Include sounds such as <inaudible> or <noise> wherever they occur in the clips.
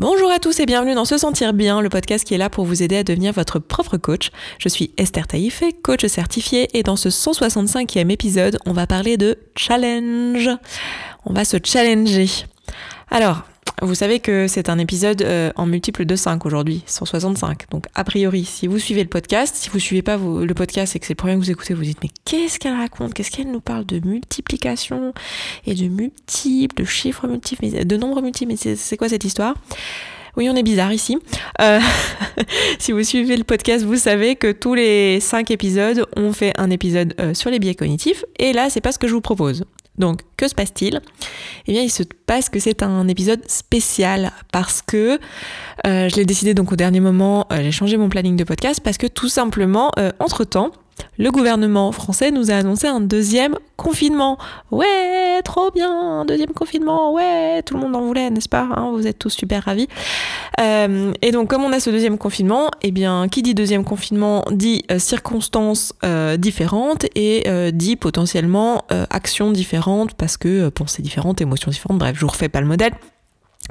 Bonjour à tous et bienvenue dans Se Sentir Bien, le podcast qui est là pour vous aider à devenir votre propre coach. Je suis Esther Taïfé, coach certifiée, et dans ce 165e épisode, on va parler de challenge. On va se challenger. Alors, vous savez que c'est un épisode euh, en multiple de 5 aujourd'hui, 165. Donc a priori, si vous suivez le podcast, si vous suivez pas le podcast et que c'est le premier que vous écoutez, vous dites mais qu'est-ce qu'elle raconte? Qu'est-ce qu'elle nous parle de multiplication et de multiples, de chiffres multiples, de nombres multiples? Mais c'est quoi cette histoire? Oui, on est bizarre ici. Euh, <laughs> si vous suivez le podcast, vous savez que tous les 5 épisodes, on fait un épisode euh, sur les biais cognitifs. Et là, c'est pas ce que je vous propose. Donc, que se passe-t-il? Eh bien, il se passe que c'est un épisode spécial parce que euh, je l'ai décidé donc au dernier moment, euh, j'ai changé mon planning de podcast parce que tout simplement, euh, entre-temps, le gouvernement français nous a annoncé un deuxième confinement. Ouais, trop bien, deuxième confinement, ouais, tout le monde en voulait, n'est-ce pas hein, Vous êtes tous super ravis. Euh, et donc, comme on a ce deuxième confinement, eh bien, qui dit deuxième confinement dit euh, circonstances euh, différentes et dit potentiellement actions différentes parce que pensées différentes, émotions différentes. Bref, je vous refais pas le modèle.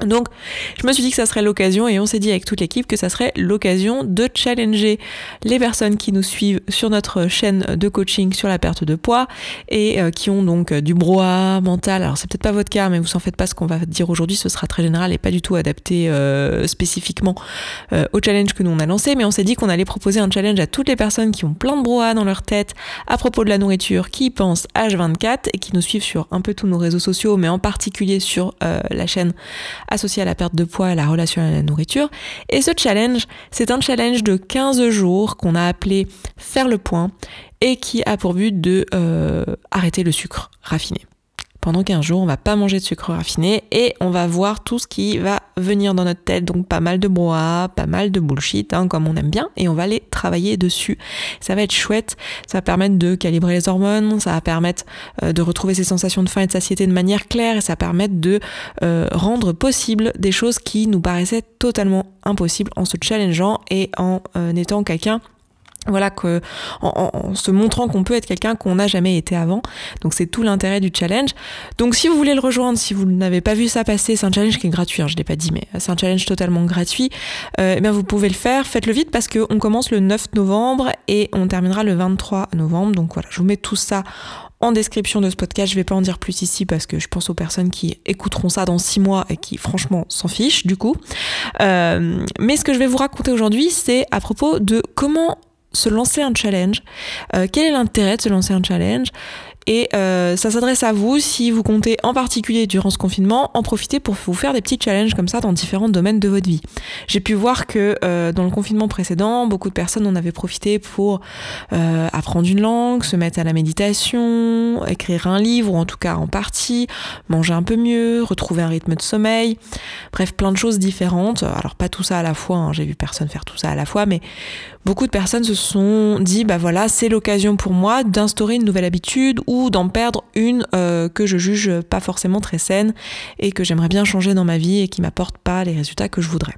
Donc, je me suis dit que ça serait l'occasion, et on s'est dit avec toute l'équipe que ça serait l'occasion de challenger les personnes qui nous suivent sur notre chaîne de coaching sur la perte de poids et euh, qui ont donc euh, du brouhaha mental. Alors, c'est peut-être pas votre cas, mais vous en faites pas ce qu'on va dire aujourd'hui, ce sera très général et pas du tout adapté euh, spécifiquement au challenge que nous on a lancé. Mais on s'est dit qu'on allait proposer un challenge à toutes les personnes qui ont plein de brouhaha dans leur tête à propos de la nourriture, qui pensent H24 et qui nous suivent sur un peu tous nos réseaux sociaux, mais en particulier sur la chaîne associé à la perte de poids et à la relation à la nourriture. Et ce challenge, c'est un challenge de 15 jours qu'on a appelé Faire le point et qui a pour but de euh, arrêter le sucre raffiné pendant 15 jours, on va pas manger de sucre raffiné et on va voir tout ce qui va venir dans notre tête, donc pas mal de brouhaha, pas mal de bullshit, hein, comme on aime bien, et on va aller travailler dessus. Ça va être chouette, ça va permettre de calibrer les hormones, ça va permettre euh, de retrouver ces sensations de faim et de satiété de manière claire, et ça va permettre de euh, rendre possible des choses qui nous paraissaient totalement impossibles en se challengeant et en euh, étant quelqu'un voilà que en, se montrant qu'on peut être quelqu'un qu'on n'a jamais été avant. Donc c'est tout l'intérêt du challenge. Donc si vous voulez le rejoindre, si vous n'avez pas vu ça passer, c'est un challenge qui est gratuit. Hein, je l'ai pas dit, mais c'est un challenge totalement gratuit. Euh, eh bien vous pouvez le faire. Faites-le vite parce qu'on commence le 9 novembre et on terminera le 23 novembre. Donc voilà, je vous mets tout ça en description de ce podcast. Je vais pas en dire plus ici parce que je pense aux personnes qui écouteront ça dans six mois et qui franchement s'en fichent du coup. Euh, mais ce que je vais vous raconter aujourd'hui, c'est à propos de comment se lancer un challenge. Euh, quel est l'intérêt de se lancer un challenge? Et euh, ça s'adresse à vous si vous comptez en particulier durant ce confinement en profiter pour vous faire des petits challenges comme ça dans différents domaines de votre vie. J'ai pu voir que euh, dans le confinement précédent, beaucoup de personnes en avaient profité pour euh, apprendre une langue, se mettre à la méditation, écrire un livre ou en tout cas en partie, manger un peu mieux, retrouver un rythme de sommeil, bref plein de choses différentes. Alors pas tout ça à la fois, hein, j'ai vu personne faire tout ça à la fois, mais beaucoup de personnes se sont dit bah voilà c'est l'occasion pour moi d'instaurer une nouvelle habitude ou d'en perdre une euh, que je juge pas forcément très saine et que j'aimerais bien changer dans ma vie et qui m'apporte pas les résultats que je voudrais.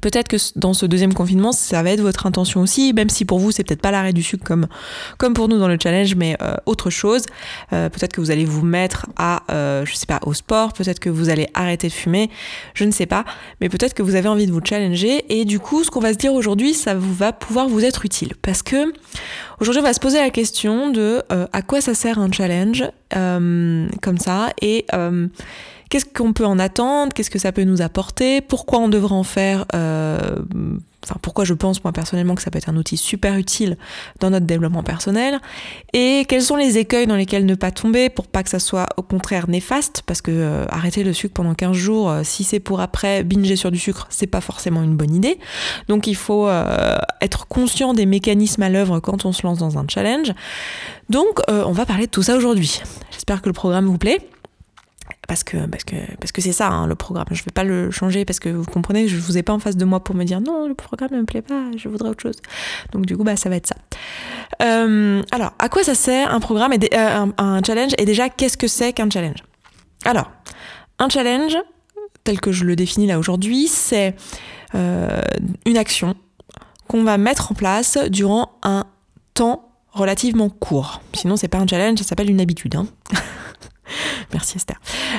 Peut-être que dans ce deuxième confinement, ça va être votre intention aussi, même si pour vous c'est peut-être pas l'arrêt du sucre comme, comme pour nous dans le challenge, mais euh, autre chose. Euh, peut-être que vous allez vous mettre à, euh, je sais pas, au sport, peut-être que vous allez arrêter de fumer, je ne sais pas, mais peut-être que vous avez envie de vous challenger et du coup, ce qu'on va se dire aujourd'hui, ça vous va pouvoir vous être utile, parce que aujourd'hui, on va se poser la question de à quoi ça sert un challenge comme ça et Qu'est-ce qu'on peut en attendre Qu'est-ce que ça peut nous apporter Pourquoi on devrait en faire euh, Enfin, pourquoi je pense moi personnellement que ça peut être un outil super utile dans notre développement personnel et quels sont les écueils dans lesquels ne pas tomber pour pas que ça soit au contraire néfaste parce que euh, arrêter le sucre pendant 15 jours euh, si c'est pour après binger sur du sucre c'est pas forcément une bonne idée. Donc il faut être conscient des mécanismes à l'œuvre quand on se lance dans un challenge. Donc on va parler de tout ça aujourd'hui. J'espère que le programme vous plaît parce que parce que parce que c'est ça hein, le programme. Je vais pas le changer parce que vous comprenez, je vous ai pas en face de moi pour me dire non le programme ne me plaît pas, je voudrais autre chose. Donc du coup bah ça va être ça. Euh, alors à quoi ça sert un programme et euh, un, challenge et déjà qu'est-ce que c'est qu'un challenge? Alors un challenge tel que je le définis là aujourd'hui c'est euh, une action qu'on va mettre en place durant un temps relativement court. Sinon c'est pas un challenge, ça s'appelle une habitude. Hein. <laughs> <laughs> Merci Esther.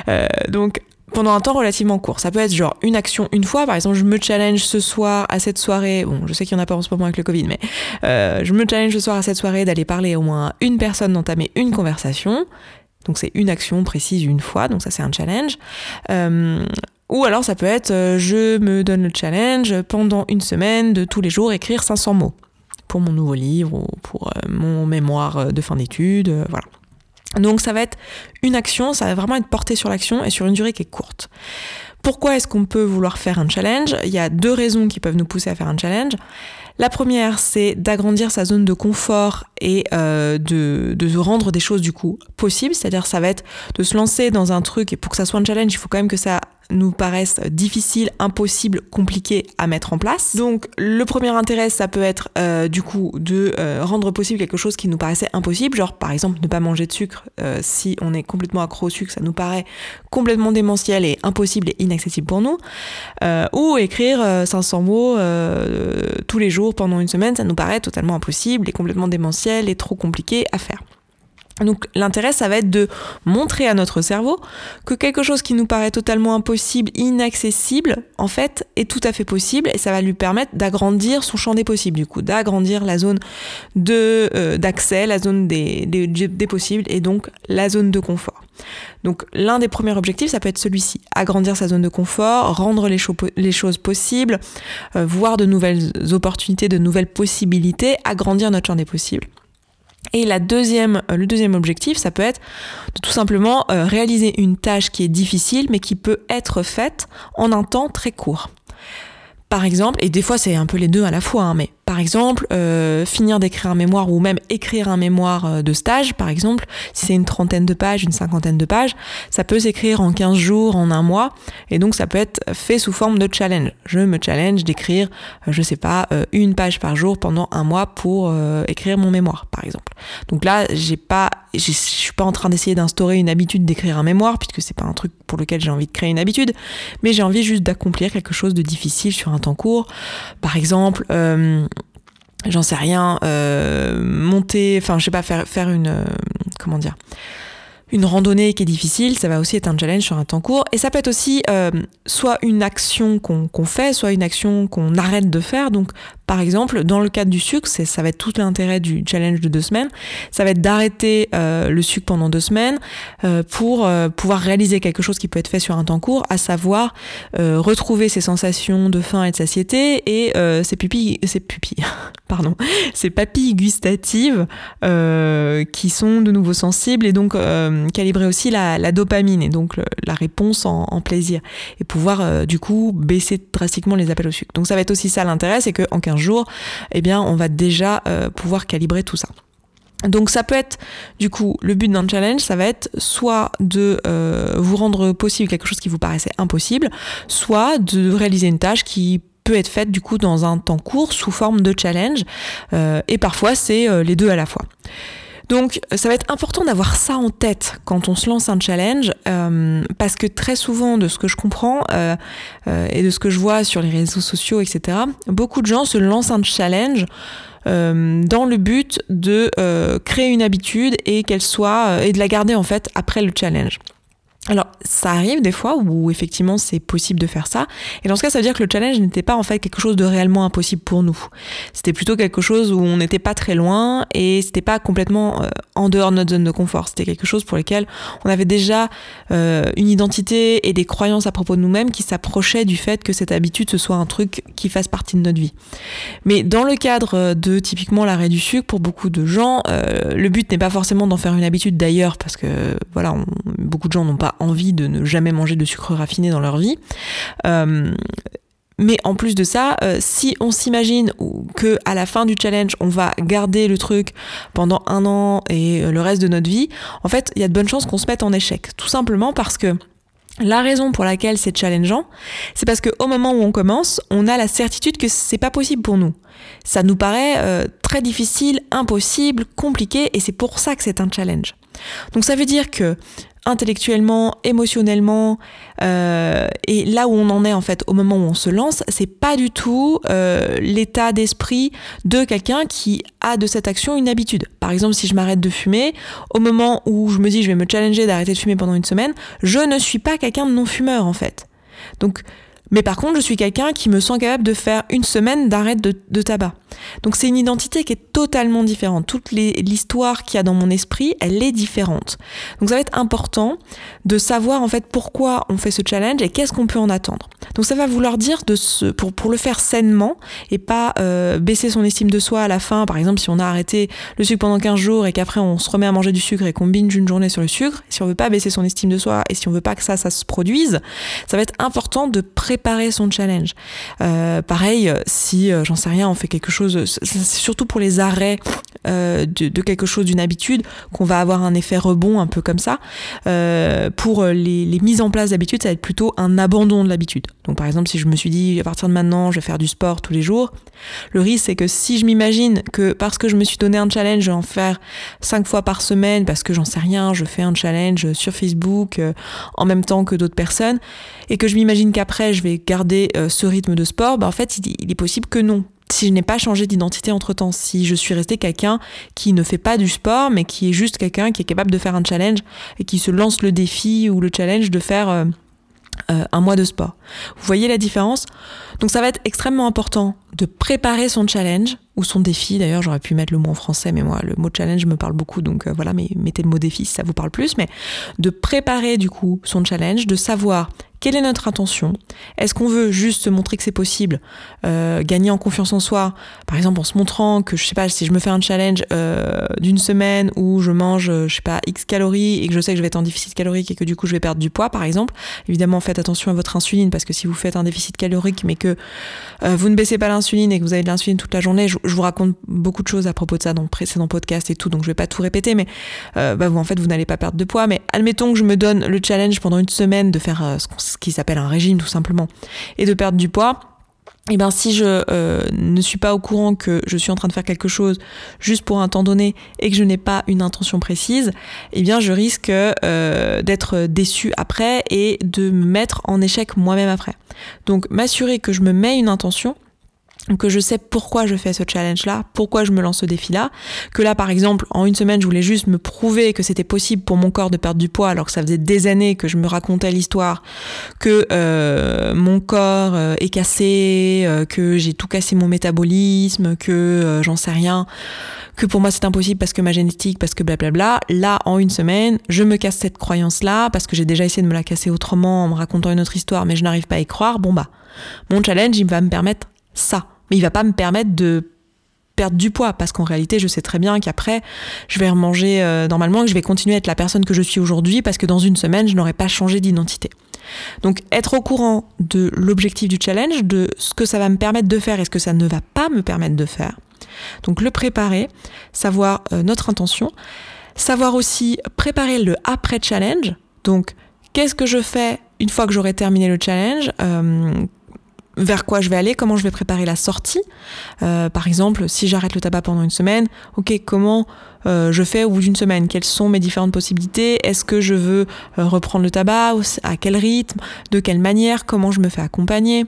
Euh, donc pendant un temps relativement court. Ça peut être genre une action une fois, par exemple je me challenge ce soir à cette soirée, bon je sais qu'il n'y en a pas en ce moment avec le Covid, mais euh, je me challenge ce soir à cette soirée d'aller parler au moins à une personne, d'entamer une conversation. Donc c'est une action précise une fois, donc ça c'est un challenge. Euh, ou alors ça peut être je me donne le challenge pendant une semaine de tous les jours écrire 500 mots pour mon nouveau livre ou pour mon mémoire de fin d'études, voilà. Donc ça va être une action, ça va vraiment être porté sur l'action et sur une durée qui est courte. Pourquoi est-ce qu'on peut vouloir faire un challenge? Il y a deux raisons qui peuvent nous pousser à faire un challenge. La première, c'est d'agrandir sa zone de confort et euh, de, de rendre des choses du coup possibles. C'est-à-dire, ça va être de se lancer dans un truc et pour que ça soit un challenge, il faut quand même que ça nous paraissent difficiles, impossibles, compliqués à mettre en place. Donc le premier intérêt, ça peut être euh, du coup de euh, rendre possible quelque chose qui nous paraissait impossible, genre par exemple ne pas manger de sucre euh, si on est complètement accro au sucre, ça nous paraît complètement démentiel et impossible et inaccessible pour nous. ou écrire 500 mots tous les jours pendant une semaine, ça nous paraît totalement impossible et complètement démentiel et trop compliqué à faire. Donc l'intérêt, ça va être de montrer à notre cerveau que quelque chose qui nous paraît totalement impossible, inaccessible, en fait, est tout à fait possible et ça va lui permettre d'agrandir son champ des possibles, du coup, d'agrandir la zone de euh, d'accès, la zone des, des, possibles et donc la zone de confort. Donc l'un des premiers objectifs, ça peut être celui-ci, agrandir sa zone de confort, rendre les, choses possibles, euh, voir de nouvelles opportunités, de nouvelles possibilités, agrandir notre champ des possibles. Et la deuxième, euh, le deuxième objectif, ça peut être de tout simplement euh, réaliser une tâche qui est difficile mais qui peut être faite en un temps très court. Par exemple, et des fois c'est un peu les deux à la fois, hein, mais par exemple, euh, finir d'écrire un mémoire ou même écrire un mémoire euh, de stage, par exemple, si c'est une trentaine de pages, une cinquantaine de pages, ça peut s'écrire en 15 jours, en un mois, et donc ça peut être fait sous forme de challenge. Je me challenge d'écrire, euh, je sais pas, une page par jour pendant un mois pour écrire mon mémoire, par exemple. Donc là, j'ai pas, je suis pas en train d'essayer d'instaurer une habitude d'écrire un mémoire, puisque c'est pas un truc pour lequel j'ai envie de créer une habitude, mais j'ai envie juste d'accomplir quelque chose de difficile sur un temps court. Par exemple, j'en sais rien, euh, monter, enfin je sais pas, faire, faire une, euh, comment dire, une randonnée qui est difficile, ça va aussi être un challenge sur un temps court. Et ça peut être aussi euh, soit une action qu'on fait, soit une action qu'on arrête de faire. Donc par exemple, dans le cadre du sucre, ça va être tout l'intérêt du challenge de deux semaines, ça va être d'arrêter euh, le sucre pendant deux semaines euh, pour euh, pouvoir réaliser quelque chose qui peut être fait sur un temps court, à savoir retrouver ses sensations de faim et de satiété et ses pupilles, ses pupilles, <laughs> pardon, ses papilles gustatives qui sont de nouveau sensibles et donc calibrer aussi la, dopamine et donc la réponse en, en, plaisir et pouvoir du coup baisser drastiquement les appels au sucre. Donc ça va être aussi ça l'intérêt, c'est qu'en 15 jours, eh bien, on va déjà euh, pouvoir calibrer tout ça. Donc ça peut être, du coup, le but d'un challenge, ça va être soit de euh, vous rendre possible quelque chose qui vous paraissait impossible, soit de réaliser une tâche qui peut être faite du coup dans un temps court sous forme de challenge, euh, et parfois c'est les deux à la fois. Donc ça va être important d'avoir ça en tête quand on se lance un challenge, euh, parce que très souvent de ce que je comprends euh, euh, et de ce que je vois sur les réseaux sociaux, etc., beaucoup de gens se lancent un challenge dans le but de créer une habitude et qu'elle soit et de la garder en fait après le challenge. Alors, ça arrive des fois où effectivement c'est possible de faire ça. Et dans ce cas, ça veut dire que le challenge n'était pas en fait quelque chose de réellement impossible pour nous. C'était plutôt quelque chose où on n'était pas très loin et c'était pas complètement euh, en dehors de notre zone de confort. C'était quelque chose pour lequel on avait déjà euh, une identité et des croyances à propos de nous-mêmes qui s'approchaient du fait que cette habitude ce soit un truc qui fasse partie de notre vie. Mais dans le cadre de typiquement l'arrêt du sucre, pour beaucoup de gens, euh, le but n'est pas forcément d'en faire une habitude d'ailleurs parce que voilà, beaucoup de gens n'ont pas envie de ne jamais manger de sucre raffiné dans leur vie. Euh, mais en plus de ça, euh, si on s'imagine que à la fin du challenge, on va garder le truc pendant un an et euh, le reste de notre vie, en fait, il y a de bonnes chances qu'on se mette en échec. Tout simplement parce que la raison pour laquelle c'est challengeant, c'est parce qu'au moment où on commence, on a la certitude que c'est pas possible pour nous. Ça nous paraît très difficile, impossible, compliqué, et c'est pour ça que c'est un challenge. Donc ça veut dire que intellectuellement, émotionnellement, euh, et là où on en est en fait au moment où on se lance, c'est pas du tout euh, l'état d'esprit de quelqu'un qui a de cette action une habitude. Par exemple, si je m'arrête de fumer, au moment où je me dis je vais me challenger d'arrêter de fumer pendant une semaine, je ne suis pas quelqu'un de non-fumeur en fait. Donc mais par contre, je suis quelqu'un qui me sent capable de faire une semaine d'arrêt de, tabac. Donc c'est une identité qui est totalement différente. Toute l'histoire qu'il y a dans mon esprit, elle est différente. Donc ça va être important de savoir en fait pourquoi on fait ce challenge et qu'est-ce qu'on peut en attendre. Donc ça va vouloir dire pour, pour le faire sainement et pas euh, baisser son estime de soi à la fin. Par exemple, si on a arrêté le sucre pendant 15 jours et qu'après on se remet à manger du sucre et qu'on binge une journée sur le sucre, si on veut pas baisser son estime de soi et si on veut pas que ça, ça se produise, ça va être important de préparer son challenge. Euh, pareil, si, euh, j'en sais rien, on fait quelque chose, c'est surtout pour les arrêts euh, de, quelque chose, d'une habitude, qu'on va avoir un effet rebond un peu comme ça. Euh, pour les, mises en place d'habitudes, ça va être plutôt un abandon de l'habitude. Donc par exemple, si je me suis dit à partir de maintenant, je vais faire du sport tous les jours, le risque c'est que si je m'imagine que parce que je me suis donné un challenge, je vais en faire cinq fois par semaine, parce que j'en sais rien, je fais un challenge sur Facebook euh, en même temps que d'autres personnes, et que je m'imagine qu'après je vais garder ce rythme de sport, bah en fait il est possible que non si je n'ai pas changé d'identité entre temps, si je suis resté quelqu'un qui ne fait pas du sport, mais qui est juste quelqu'un qui est capable de faire un challenge et qui se lance le défi ou le challenge de faire euh, euh, un mois de sport. Vous voyez la différence? Donc ça va être extrêmement important de préparer son challenge ou son défi. D'ailleurs, j'aurais pu mettre le mot en français, mais moi, le mot challenge me parle beaucoup, donc euh, voilà, mais mettez le mot défi si ça vous parle plus. Mais de préparer du coup son challenge, de savoir quelle est notre intention? Est-ce qu'on veut juste montrer que c'est possible, euh, gagner en confiance en soi, par exemple en se montrant que, je sais pas, si je me fais un challenge euh, d'une semaine où je mange, je sais pas, X calories et que je sais que je vais être en déficit calorique et que du coup je vais perdre du poids, par exemple, évidemment faites attention à votre insuline parce que si vous faites un déficit calorique mais que euh, vous ne baissez pas l'insuline et que vous avez de l'insuline toute la journée, je, vous raconte beaucoup de choses à propos de ça dans le précédent podcast et tout, donc je vais pas tout répéter, mais bah, vous en fait vous n'allez pas perdre de poids, mais admettons que je me donne le challenge pendant une semaine de faire ce qu'on ce qui s'appelle un régime tout simplement, et de perdre du poids, eh bien si je euh, ne suis pas au courant que je suis en train de faire quelque chose juste pour un temps donné et que je n'ai pas une intention précise, eh bien je risque euh, d'être déçu après et de me mettre en échec moi-même après. Donc m'assurer que je me mets une intention, que je sais pourquoi je fais ce challenge-là, pourquoi je me lance ce défi-là, que là par exemple en une semaine je voulais juste me prouver que c'était possible pour mon corps de perdre du poids alors que ça faisait des années que je me racontais l'histoire que euh, mon corps euh, est cassé, euh, que j'ai tout cassé mon métabolisme, que j'en sais rien, que pour moi c'est impossible parce que ma génétique, parce que blablabla. Là en une semaine je me casse cette croyance-là parce que j'ai déjà essayé de me la casser autrement en me racontant une autre histoire mais je n'arrive pas à y croire. Bon bah mon challenge il va me permettre ça mais il va pas me permettre de perdre du poids parce qu'en réalité je sais très bien qu'après je vais remanger euh, normalement que je vais continuer à être la personne que je suis aujourd'hui parce que dans une semaine je n'aurai pas changé d'identité. Donc être au courant de l'objectif du challenge, de ce que ça va me permettre de faire et ce que ça ne va pas me permettre de faire. Donc le préparer, savoir euh, notre intention, savoir aussi préparer le après challenge. Donc qu'est-ce que je fais une fois que j'aurai terminé le challenge? Euh, vers quoi je vais aller, comment je vais préparer la sortie. Euh, par exemple, si j'arrête le tabac pendant une semaine, ok, comment euh, je fais au bout d'une semaine? Quelles sont mes différentes possibilités? Est-ce que je veux euh, reprendre le tabac? À quel rythme? De quelle manière? Comment je me fais accompagner?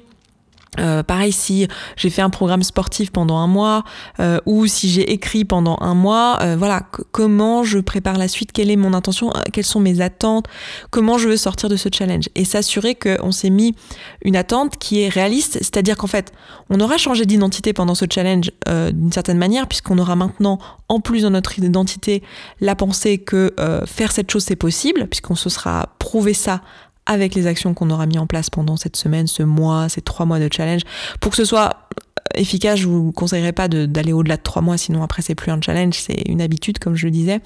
Euh, pareil si j'ai fait un programme sportif pendant un mois euh, ou si j'ai écrit pendant un mois, euh, voilà comment je prépare la suite, quelle est mon intention, quelles sont mes attentes, comment je veux sortir de ce challenge? Et s'assurer qu'on s'est mis une attente qui est réaliste, c'est-à-dire qu'en fait on aura changé d'identité pendant ce challenge d'une certaine manière puisqu'on aura maintenant en plus dans notre identité la pensée que faire cette chose c'est possible puisqu'on se sera prouvé ça avec les actions qu'on aura mis en place pendant cette semaine, ce mois, ces trois mois de challenge. Pour que ce soit efficace, je vous conseillerais pas d'aller au-delà de trois mois, sinon après c'est plus un challenge, c'est une habitude comme je le disais.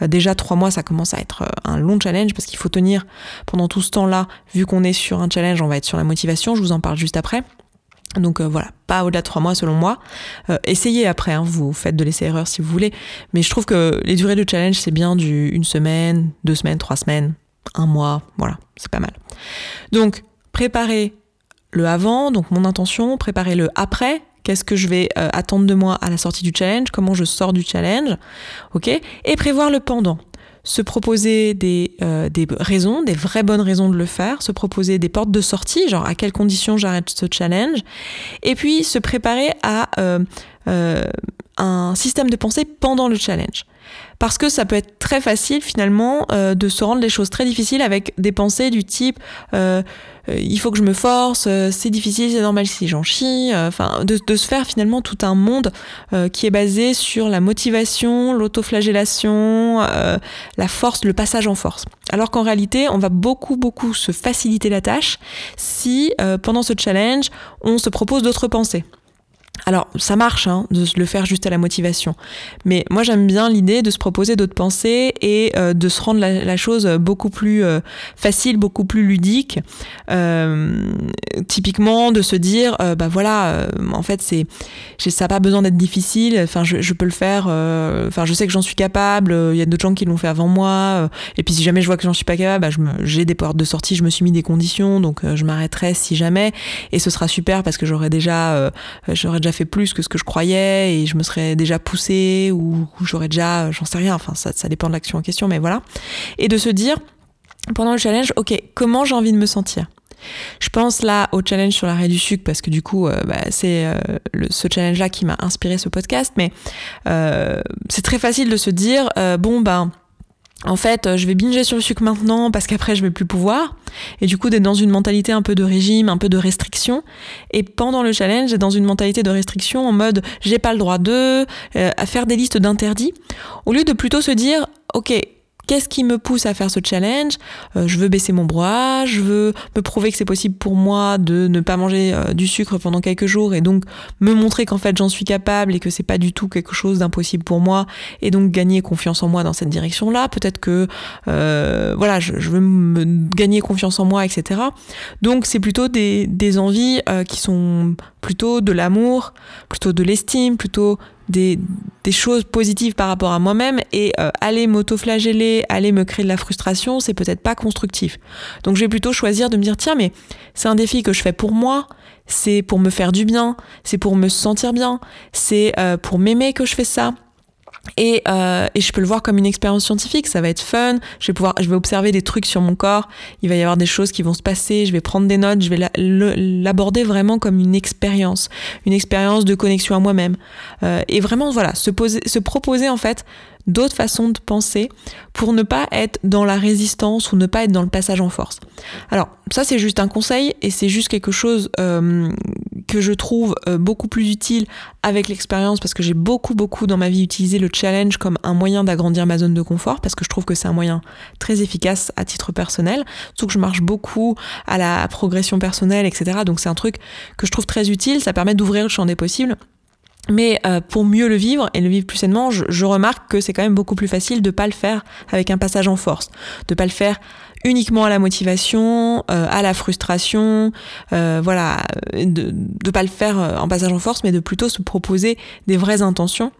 Euh, déjà trois mois, ça commence à être euh, un long challenge parce qu'il faut tenir pendant tout ce temps-là. Vu qu'on est sur un challenge, on va être sur la motivation. Je vous en parle juste après. Donc euh, voilà, pas au-delà de trois mois selon moi. essayez après, hein, vous faites de l'essai-erreur si vous voulez. Mais je trouve que les durées de challenge, c'est bien du une semaine, deux semaines, trois semaines, un mois, voilà, c'est pas mal. Donc, préparer le avant, donc mon intention, préparer le après, qu'est-ce que je vais euh, attendre de moi à la sortie du challenge, comment je sors du challenge, ok, et prévoir le pendant. se proposer des, euh, des raisons, des vraies bonnes raisons de le faire, se proposer des portes de sortie, genre à quelles conditions j'arrête ce challenge, et puis se préparer à euh, un système de pensée pendant le challenge. Parce que ça peut être très facile finalement euh, de se rendre les choses très difficiles avec des pensées du type euh, euh, il faut que je me force, c'est difficile, c'est normal si j'en chie. Enfin, de, de, se faire finalement tout un monde qui est basé sur la motivation, l'autoflagellation, la force, le passage en force. Alors qu'en réalité, on va beaucoup beaucoup se faciliter la tâche si pendant ce challenge on se propose d'autres pensées. Alors, ça marche hein, de le faire juste à la motivation. Mais moi, j'aime bien l'idée de se proposer d'autres pensées et euh, de se rendre la, chose beaucoup plus euh, facile, beaucoup plus ludique. Euh, typiquement, de se dire, bah voilà, en fait, c'est, ça n'a pas besoin d'être difficile. Enfin, je, peux le faire. Enfin, je sais que j'en suis capable. Il y a d'autres gens qui l'ont fait avant moi. et puis, si jamais je vois que j'en suis pas capable, bah, j'ai des portes de sortie. Je me suis mis des conditions, donc je m'arrêterai si jamais. Et ce sera super parce que j'aurais déjà, j'aurais déjà fait plus que ce que je croyais et je me serais déjà poussé ou, j'aurais déjà, j'en sais rien, enfin ça, ça dépend de l'action en question, mais voilà. Et de se dire, pendant le challenge, ok, comment j'ai envie de me sentir? Je pense là au challenge sur l'arrêt du sucre parce que du coup, euh, bah, c'est euh, ce challenge-là qui m'a inspiré ce podcast. Mais euh, c'est très facile de se dire bon ben en fait, euh, je vais binger sur le sucre maintenant parce qu'après je vais plus pouvoir. Et du coup, d'être dans une mentalité un peu de régime, un peu de restriction. Et pendant le challenge, dans une mentalité de restriction en mode j'ai pas le droit de, euh, à faire des listes d'interdits. Au lieu de plutôt se dire, ok, Qu'est-ce qui me pousse à faire ce challenge? Euh, Je veux baisser mon bras, je veux me prouver que c'est possible pour moi de ne pas manger euh, du sucre pendant quelques jours et donc me montrer qu'en fait j'en suis capable et que c'est pas du tout quelque chose d'impossible pour moi et donc gagner confiance en moi dans cette direction-là. Peut-être que euh, voilà, je, veux gagner confiance en moi, etc. Donc c'est plutôt des envies qui sont plutôt de l'amour, plutôt de l'estime, plutôt des, choses positives par rapport à moi-même et euh, aller m'auto-flageller, aller me créer de la frustration, c'est peut-être pas constructif. Donc je vais plutôt choisir de me dire tiens mais c'est un défi que je fais pour moi, c'est pour me faire du bien, c'est pour me sentir bien, c'est euh, pour m'aimer que je fais ça. Et, euh, et, je peux le voir comme une expérience scientifique, ça va être fun, je vais pouvoir, je vais observer des trucs sur mon corps, il va y avoir des choses qui vont se passer, je vais prendre des notes, je vais l'aborder vraiment comme une expérience, une expérience de connexion à moi-même. Euh, et vraiment, voilà, se, poser, se proposer en fait d'autres façons de penser pour ne pas être dans la résistance ou ne pas être dans le passage en force. Alors ça c'est juste un conseil et c'est juste quelque chose euh, que je trouve euh, beaucoup plus utile avec l'expérience parce que j'ai beaucoup beaucoup dans ma vie utilisé le challenge comme un moyen d'agrandir ma zone de confort parce que je trouve que c'est un moyen très efficace à titre personnel, surtout que je marche beaucoup à la progression personnelle etc. Donc c'est un truc que je trouve très utile, ça permet d'ouvrir le champ des possibles. Mais euh, pour mieux le vivre et le vivre plus sainement, je, remarque que c'est quand même beaucoup plus facile de pas le faire avec un passage en force, de pas le faire uniquement à la motivation, euh, à la frustration, euh, voilà, de ne pas le faire en passage en force, mais de plutôt se proposer des vraies intentions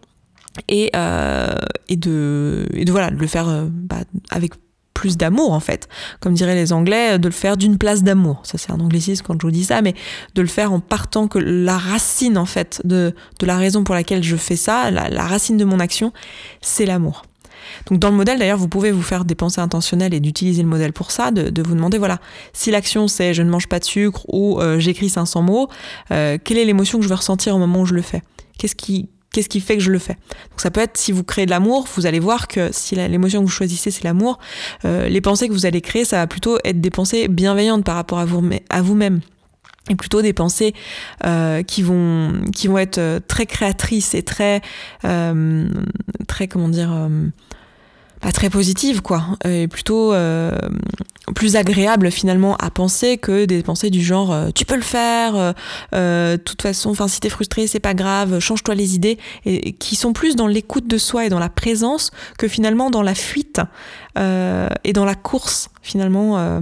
et, de, et de voilà, de le faire bah, avec plus d'amour en fait. Comme diraient les Anglais, de le faire d'une place d'amour. Ça c'est un anglicisme quand je vous dis ça, mais de le faire en partant que la racine en fait de la raison pour laquelle je fais ça, la, racine de mon action, c'est l'amour. Donc dans le modèle d'ailleurs, vous pouvez vous faire des pensées intentionnelles et d'utiliser le modèle pour ça, de, vous demander voilà, si l'action c'est je ne mange pas de sucre ou euh, j'écris 500 mots, euh, quelle est l'émotion que je vais ressentir au moment où je le fais? Qu'est-ce qui fait que je le fais? Donc ça peut être si vous créez de l'amour, vous allez voir que si l'émotion que vous choisissez c'est l'amour, euh, les pensées que vous allez créer, ça va plutôt être des pensées bienveillantes par rapport à vous à vous-même et plutôt des pensées euh, qui vont qui vont être euh, très créatrices et très très comment dire très positive quoi. Et plutôt euh, plus agréable finalement à penser que des pensées du genre euh, tu peux le faire euh, de toute façon enfin si t'es frustré c'est pas grave change-toi les idées et, qui sont plus dans l'écoute de soi et dans la présence que finalement dans la fuite et dans la course finalement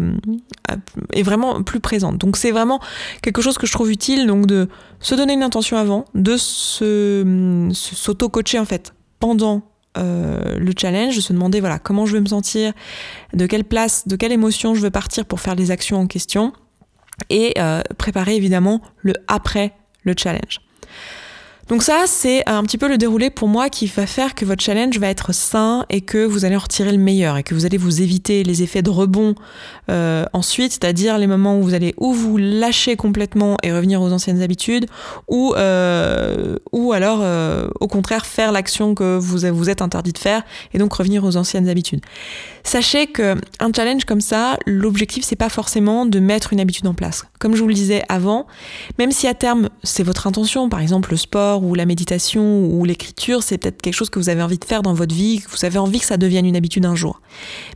est vraiment plus présente donc c'est vraiment quelque chose que je trouve utile donc de se donner une intention avant de se s'auto-coacher en fait pendant euh, le challenge, de se demander voilà comment je veux me sentir, de quelle place, de quelle émotion je veux partir pour faire les actions en question, et euh, préparer évidemment le après le challenge. Donc ça, c'est un petit peu le déroulé pour moi qui va faire que votre challenge va être sain et que vous allez en retirer le meilleur et que vous allez vous éviter les effets de rebond euh, ensuite, c'est-à-dire les moments où vous allez ou vous lâcher complètement et revenir aux anciennes habitudes, ou, euh, ou alors euh, au contraire faire l'action que vous vous êtes interdit de faire et donc revenir aux anciennes habitudes. Sachez que un challenge comme ça, l'objectif c'est pas forcément de mettre une habitude en place. Comme je vous le disais avant, même si à terme c'est votre intention, par exemple le sport ou la méditation ou l'écriture, c'est peut-être quelque chose que vous avez envie de faire dans votre vie, que vous avez envie que ça devienne une habitude un jour.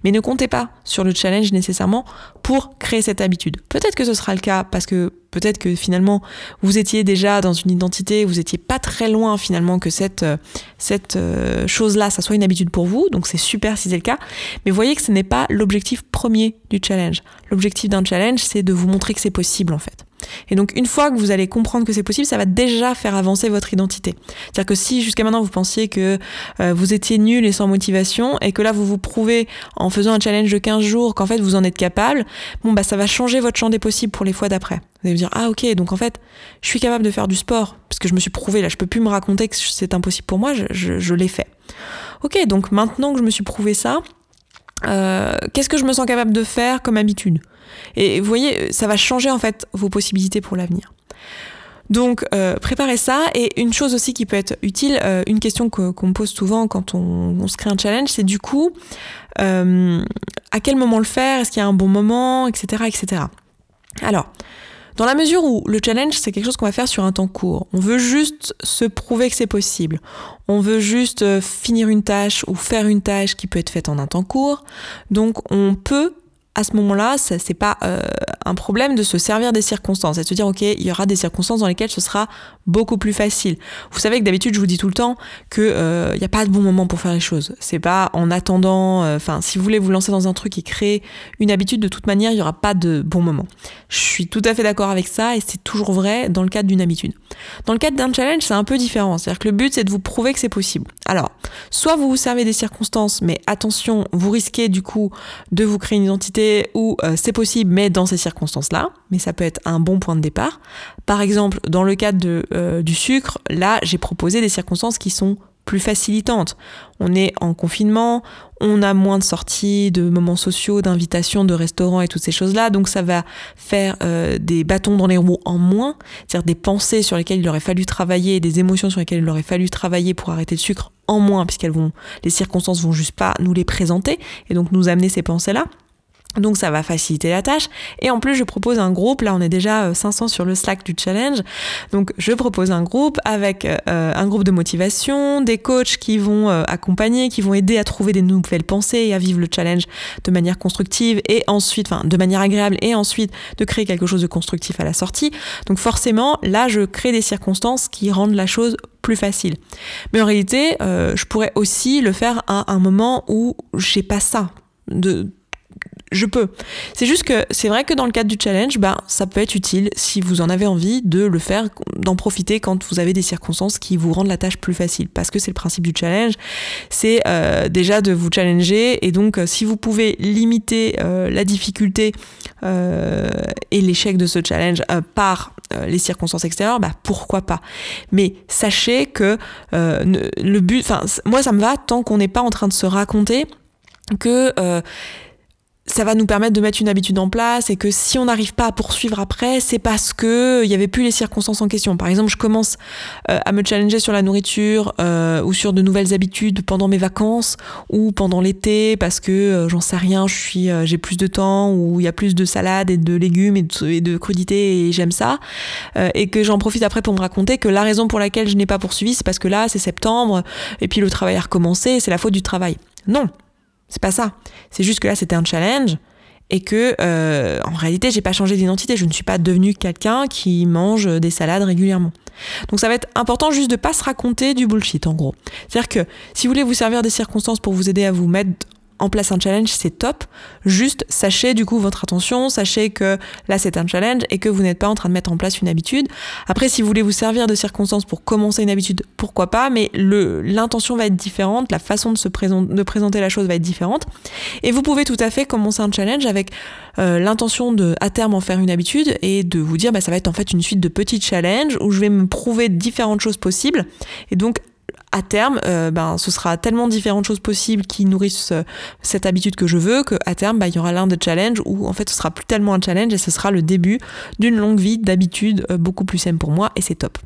Mais ne comptez pas sur le challenge nécessairement pour créer cette habitude. Peut-être que ce sera le cas parce que peut-être que finalement vous étiez déjà dans une identité, vous étiez pas très loin finalement que cette, euh, cette euh, chose-là, ça soit une habitude pour vous, donc c'est super si c'est le cas, mais voyez que ce n'est pas l'objectif premier du challenge. L'objectif d'un challenge, c'est de vous montrer que c'est possible en fait. Et donc une fois que vous allez comprendre que c'est possible, ça va déjà faire avancer votre identité. C'est-à-dire que si jusqu'à maintenant vous pensiez que euh, vous étiez nul et sans motivation et que là vous vous prouvez en faisant un challenge de 15 jours qu'en fait vous en êtes capable, bon bah ça va changer votre champ des possibles pour les fois d'après. Vous allez vous dire ah ok donc en fait je suis capable de faire du sport parce que je me suis prouvé là je peux plus me raconter que c'est impossible pour moi, je, je, l'ai fait. Ok donc maintenant que je me suis prouvé ça, euh, qu'est-ce que je me sens capable de faire comme habitude? Et vous voyez, ça va changer en fait vos possibilités pour l'avenir. Donc euh, préparez ça. Et une chose aussi qui peut être utile, euh, une question qu'on me pose souvent quand on, se crée un challenge, c'est du coup, euh, à quel moment le faire? Est-ce qu'il y a un bon moment? Etc. etc. Alors, dans la mesure où le challenge, c'est quelque chose qu'on va faire sur un temps court, on veut juste se prouver que c'est possible, on veut juste finir une tâche ou faire une tâche qui peut être faite en un temps court, donc on peut à ce moment-là, ce n'est pas euh, un problème de se servir des circonstances et de se dire, OK, il y aura des circonstances dans lesquelles ce sera beaucoup plus facile. Vous savez que d'habitude, je vous dis tout le temps qu'il euh, n'y a pas de bon moment pour faire les choses. C'est pas en attendant, euh, enfin, si vous voulez vous lancer dans un truc et créer une habitude, de toute manière, il n'y aura pas de bon moment. Je suis tout à fait d'accord avec ça et c'est toujours vrai dans le cadre d'une habitude. Dans le cadre d'un challenge, c'est un peu différent. C'est-à-dire que le but, c'est de vous prouver que c'est possible. Alors, soit vous vous servez des circonstances, mais attention, vous risquez du coup de vous créer une identité où euh, c'est possible, mais dans ces circonstances-là, mais ça peut être un bon point de départ. Par exemple, dans le cadre euh, du sucre, là, j'ai proposé des circonstances qui sont plus facilitantes. On est en confinement, on a moins de sorties, de moments sociaux, d'invitations, de restaurants et toutes ces choses-là, donc ça va faire euh, des bâtons dans les roues en moins, c'est-à-dire des pensées sur lesquelles il aurait fallu travailler, des émotions sur lesquelles il aurait fallu travailler pour arrêter le sucre en moins, puisqu'elles vont, les circonstances vont juste pas nous les présenter et donc nous amener ces pensées-là. Donc ça va faciliter la tâche. Et en plus, je propose un groupe. Là, on est déjà 500 euh, sur le Slack du challenge. Donc je propose un groupe avec euh, un groupe de motivation, des coachs qui vont euh, accompagner, qui vont aider à trouver des nouvelles pensées et à vivre le challenge de manière constructive et ensuite, enfin de manière agréable et ensuite de créer quelque chose de constructif à la sortie. Donc forcément, là, je crée des circonstances qui rendent la chose plus facile. Mais en réalité, je pourrais aussi le faire à un moment où j'ai pas ça. De, je peux. C'est juste que c'est vrai que dans le cadre du challenge, bah, ça peut être utile si vous en avez envie de le faire, d'en profiter quand vous avez des circonstances qui vous rendent la tâche plus facile. Parce que c'est le principe du challenge, c'est euh, déjà de vous challenger et donc euh, si vous pouvez limiter euh, la difficulté et l'échec de ce challenge par les circonstances extérieures, bah pourquoi pas. Mais sachez que le but, moi ça me va tant qu'on n'est pas en train de se raconter que ça va nous permettre de mettre une habitude en place et que si on n'arrive pas à poursuivre après, c'est parce que il y avait plus les circonstances en question. Par exemple, je commence euh, à me challenger sur la nourriture euh, ou sur de nouvelles habitudes pendant mes vacances ou pendant l'été parce que euh, j'en sais rien, je suis j'ai plus de temps ou il y a plus de salades et de légumes et de crudités et j'aime ça et que j'en profite après pour me raconter que la raison pour laquelle je n'ai pas poursuivi, c'est parce que là, c'est septembre et puis le travail a recommencé, c'est la faute du travail. Non, c'est pas ça. C'est juste que là, c'était un challenge et que euh, en réalité, j'ai pas changé d'identité. Je ne suis pas devenue quelqu'un qui mange des salades régulièrement. Donc ça va être important juste de pas se raconter du bullshit en gros. C'est-à-dire que si vous voulez vous servir des circonstances pour vous aider à vous mettre en place un challenge, c'est top. Juste, sachez du coup votre attention, sachez que là c'est un challenge et que vous n'êtes pas en train de mettre en place une habitude. Après, si vous voulez vous servir de circonstances pour commencer une habitude, pourquoi pas, mais l'intention va être différente, la façon de, se présenter la chose va être différente. Et vous pouvez tout à fait commencer un challenge avec euh, l'intention de à terme en faire une habitude et de vous dire bah, ça va être en fait une suite de petits challenges où je vais me prouver différentes choses possibles. Et donc à terme, euh, ben, ce sera tellement différentes choses possibles qui nourrissent euh, cette habitude que je veux qu'à terme, ben, il y aura l'un de challenge où en fait ce sera plus tellement un challenge et ce sera le début d'une longue vie d'habitude euh, beaucoup plus saine pour moi et c'est top.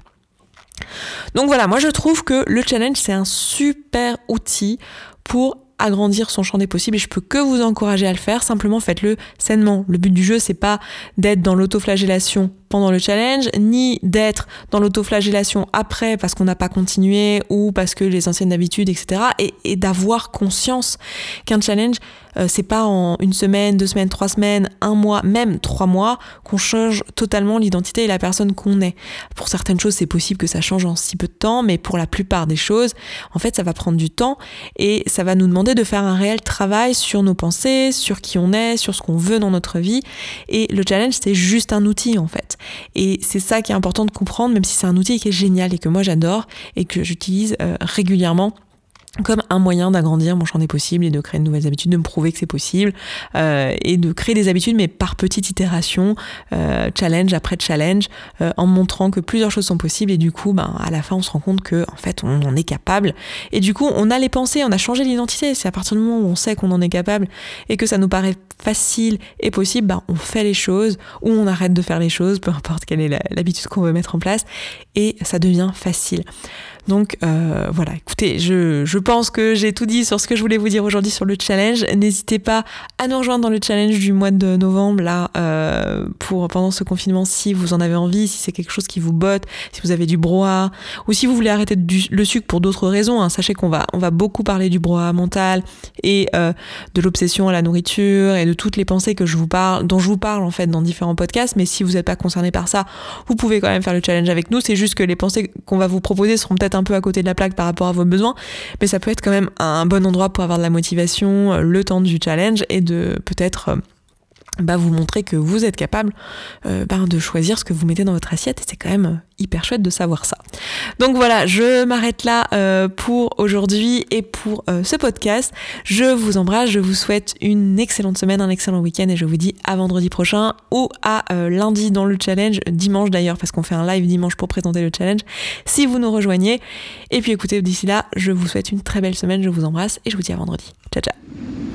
Donc voilà, moi je trouve que le challenge c'est un super outil pour agrandir son champ des possibles et je peux que vous encourager à le faire. Simplement faites-le sainement. Le but du jeu c'est pas d'être dans l'autoflagellation pendant le challenge, ni d'être dans l'autoflagellation après parce qu'on n'a pas continué ou parce que les anciennes habitudes, etc. Et, d'avoir conscience qu'un challenge, euh, c'est pas en une semaine, deux semaines, trois semaines, un mois, même trois mois qu'on change totalement l'identité et la personne qu'on est. Pour certaines choses, c'est possible que ça change en si peu de temps, mais pour la plupart des choses, en fait, ça va prendre du temps et ça va nous demander de faire un réel travail sur nos pensées, sur qui on est, sur ce qu'on veut dans notre vie. Et le challenge, c'est juste un outil, en fait. Et c'est ça qui est important de comprendre, même si c'est un outil qui est génial et que moi j'adore et que j'utilise euh, régulièrement comme un moyen d'agrandir mon champ des possibles et de créer de nouvelles habitudes, de me prouver que c'est possible euh, et de créer des habitudes mais par petites itérations, euh, challenge après challenge, en montrant que plusieurs choses sont possibles et du coup, ben, à la fin, on se rend compte que en fait, on en est capable et du coup, on a les pensées, on a changé l'identité. C'est à partir du moment où on sait qu'on en est capable et que ça nous paraît facile et possible, bah, on fait les choses ou on arrête de faire les choses, peu importe quelle est l'habitude qu'on veut mettre en place, et ça devient facile. Donc euh, voilà, écoutez, je, pense que j'ai tout dit sur ce que je voulais vous dire aujourd'hui sur le challenge. N'hésitez pas à nous rejoindre dans le challenge du mois de novembre là euh, pour pendant ce confinement si vous en avez envie, si c'est quelque chose qui vous botte, si vous avez du brouhaha ou si vous voulez arrêter le sucre pour d'autres raisons. Hein. Sachez qu'on va on va beaucoup parler du brouhaha mental et euh, de l'obsession à la nourriture et de toutes les pensées que je vous parle, dont je vous parle en fait dans différents podcasts. Mais si vous n'êtes pas concerné par ça, vous pouvez quand même faire le challenge avec nous. C'est juste que les pensées qu'on va vous proposer seront peut-être un peu à côté de la plaque par rapport à vos besoins, mais ça peut être quand même un bon endroit pour avoir de la motivation, euh, le temps du challenge et de peut-être euh, bah, vous montrer que vous êtes capable euh, bah, de choisir ce que vous mettez dans votre assiette et c'est quand même hyper chouette de savoir ça. Donc voilà, je m'arrête là euh, pour aujourd'hui et pour euh, ce podcast. Je vous embrasse, je vous souhaite une excellente semaine, un excellent week-end et je vous dis à vendredi prochain ou à lundi dans le challenge, dimanche d'ailleurs parce qu'on fait un live dimanche pour présenter le challenge si vous nous rejoignez. Et puis écoutez, d'ici là, je vous souhaite une très belle semaine, je vous embrasse et je vous dis à vendredi. Ciao ciao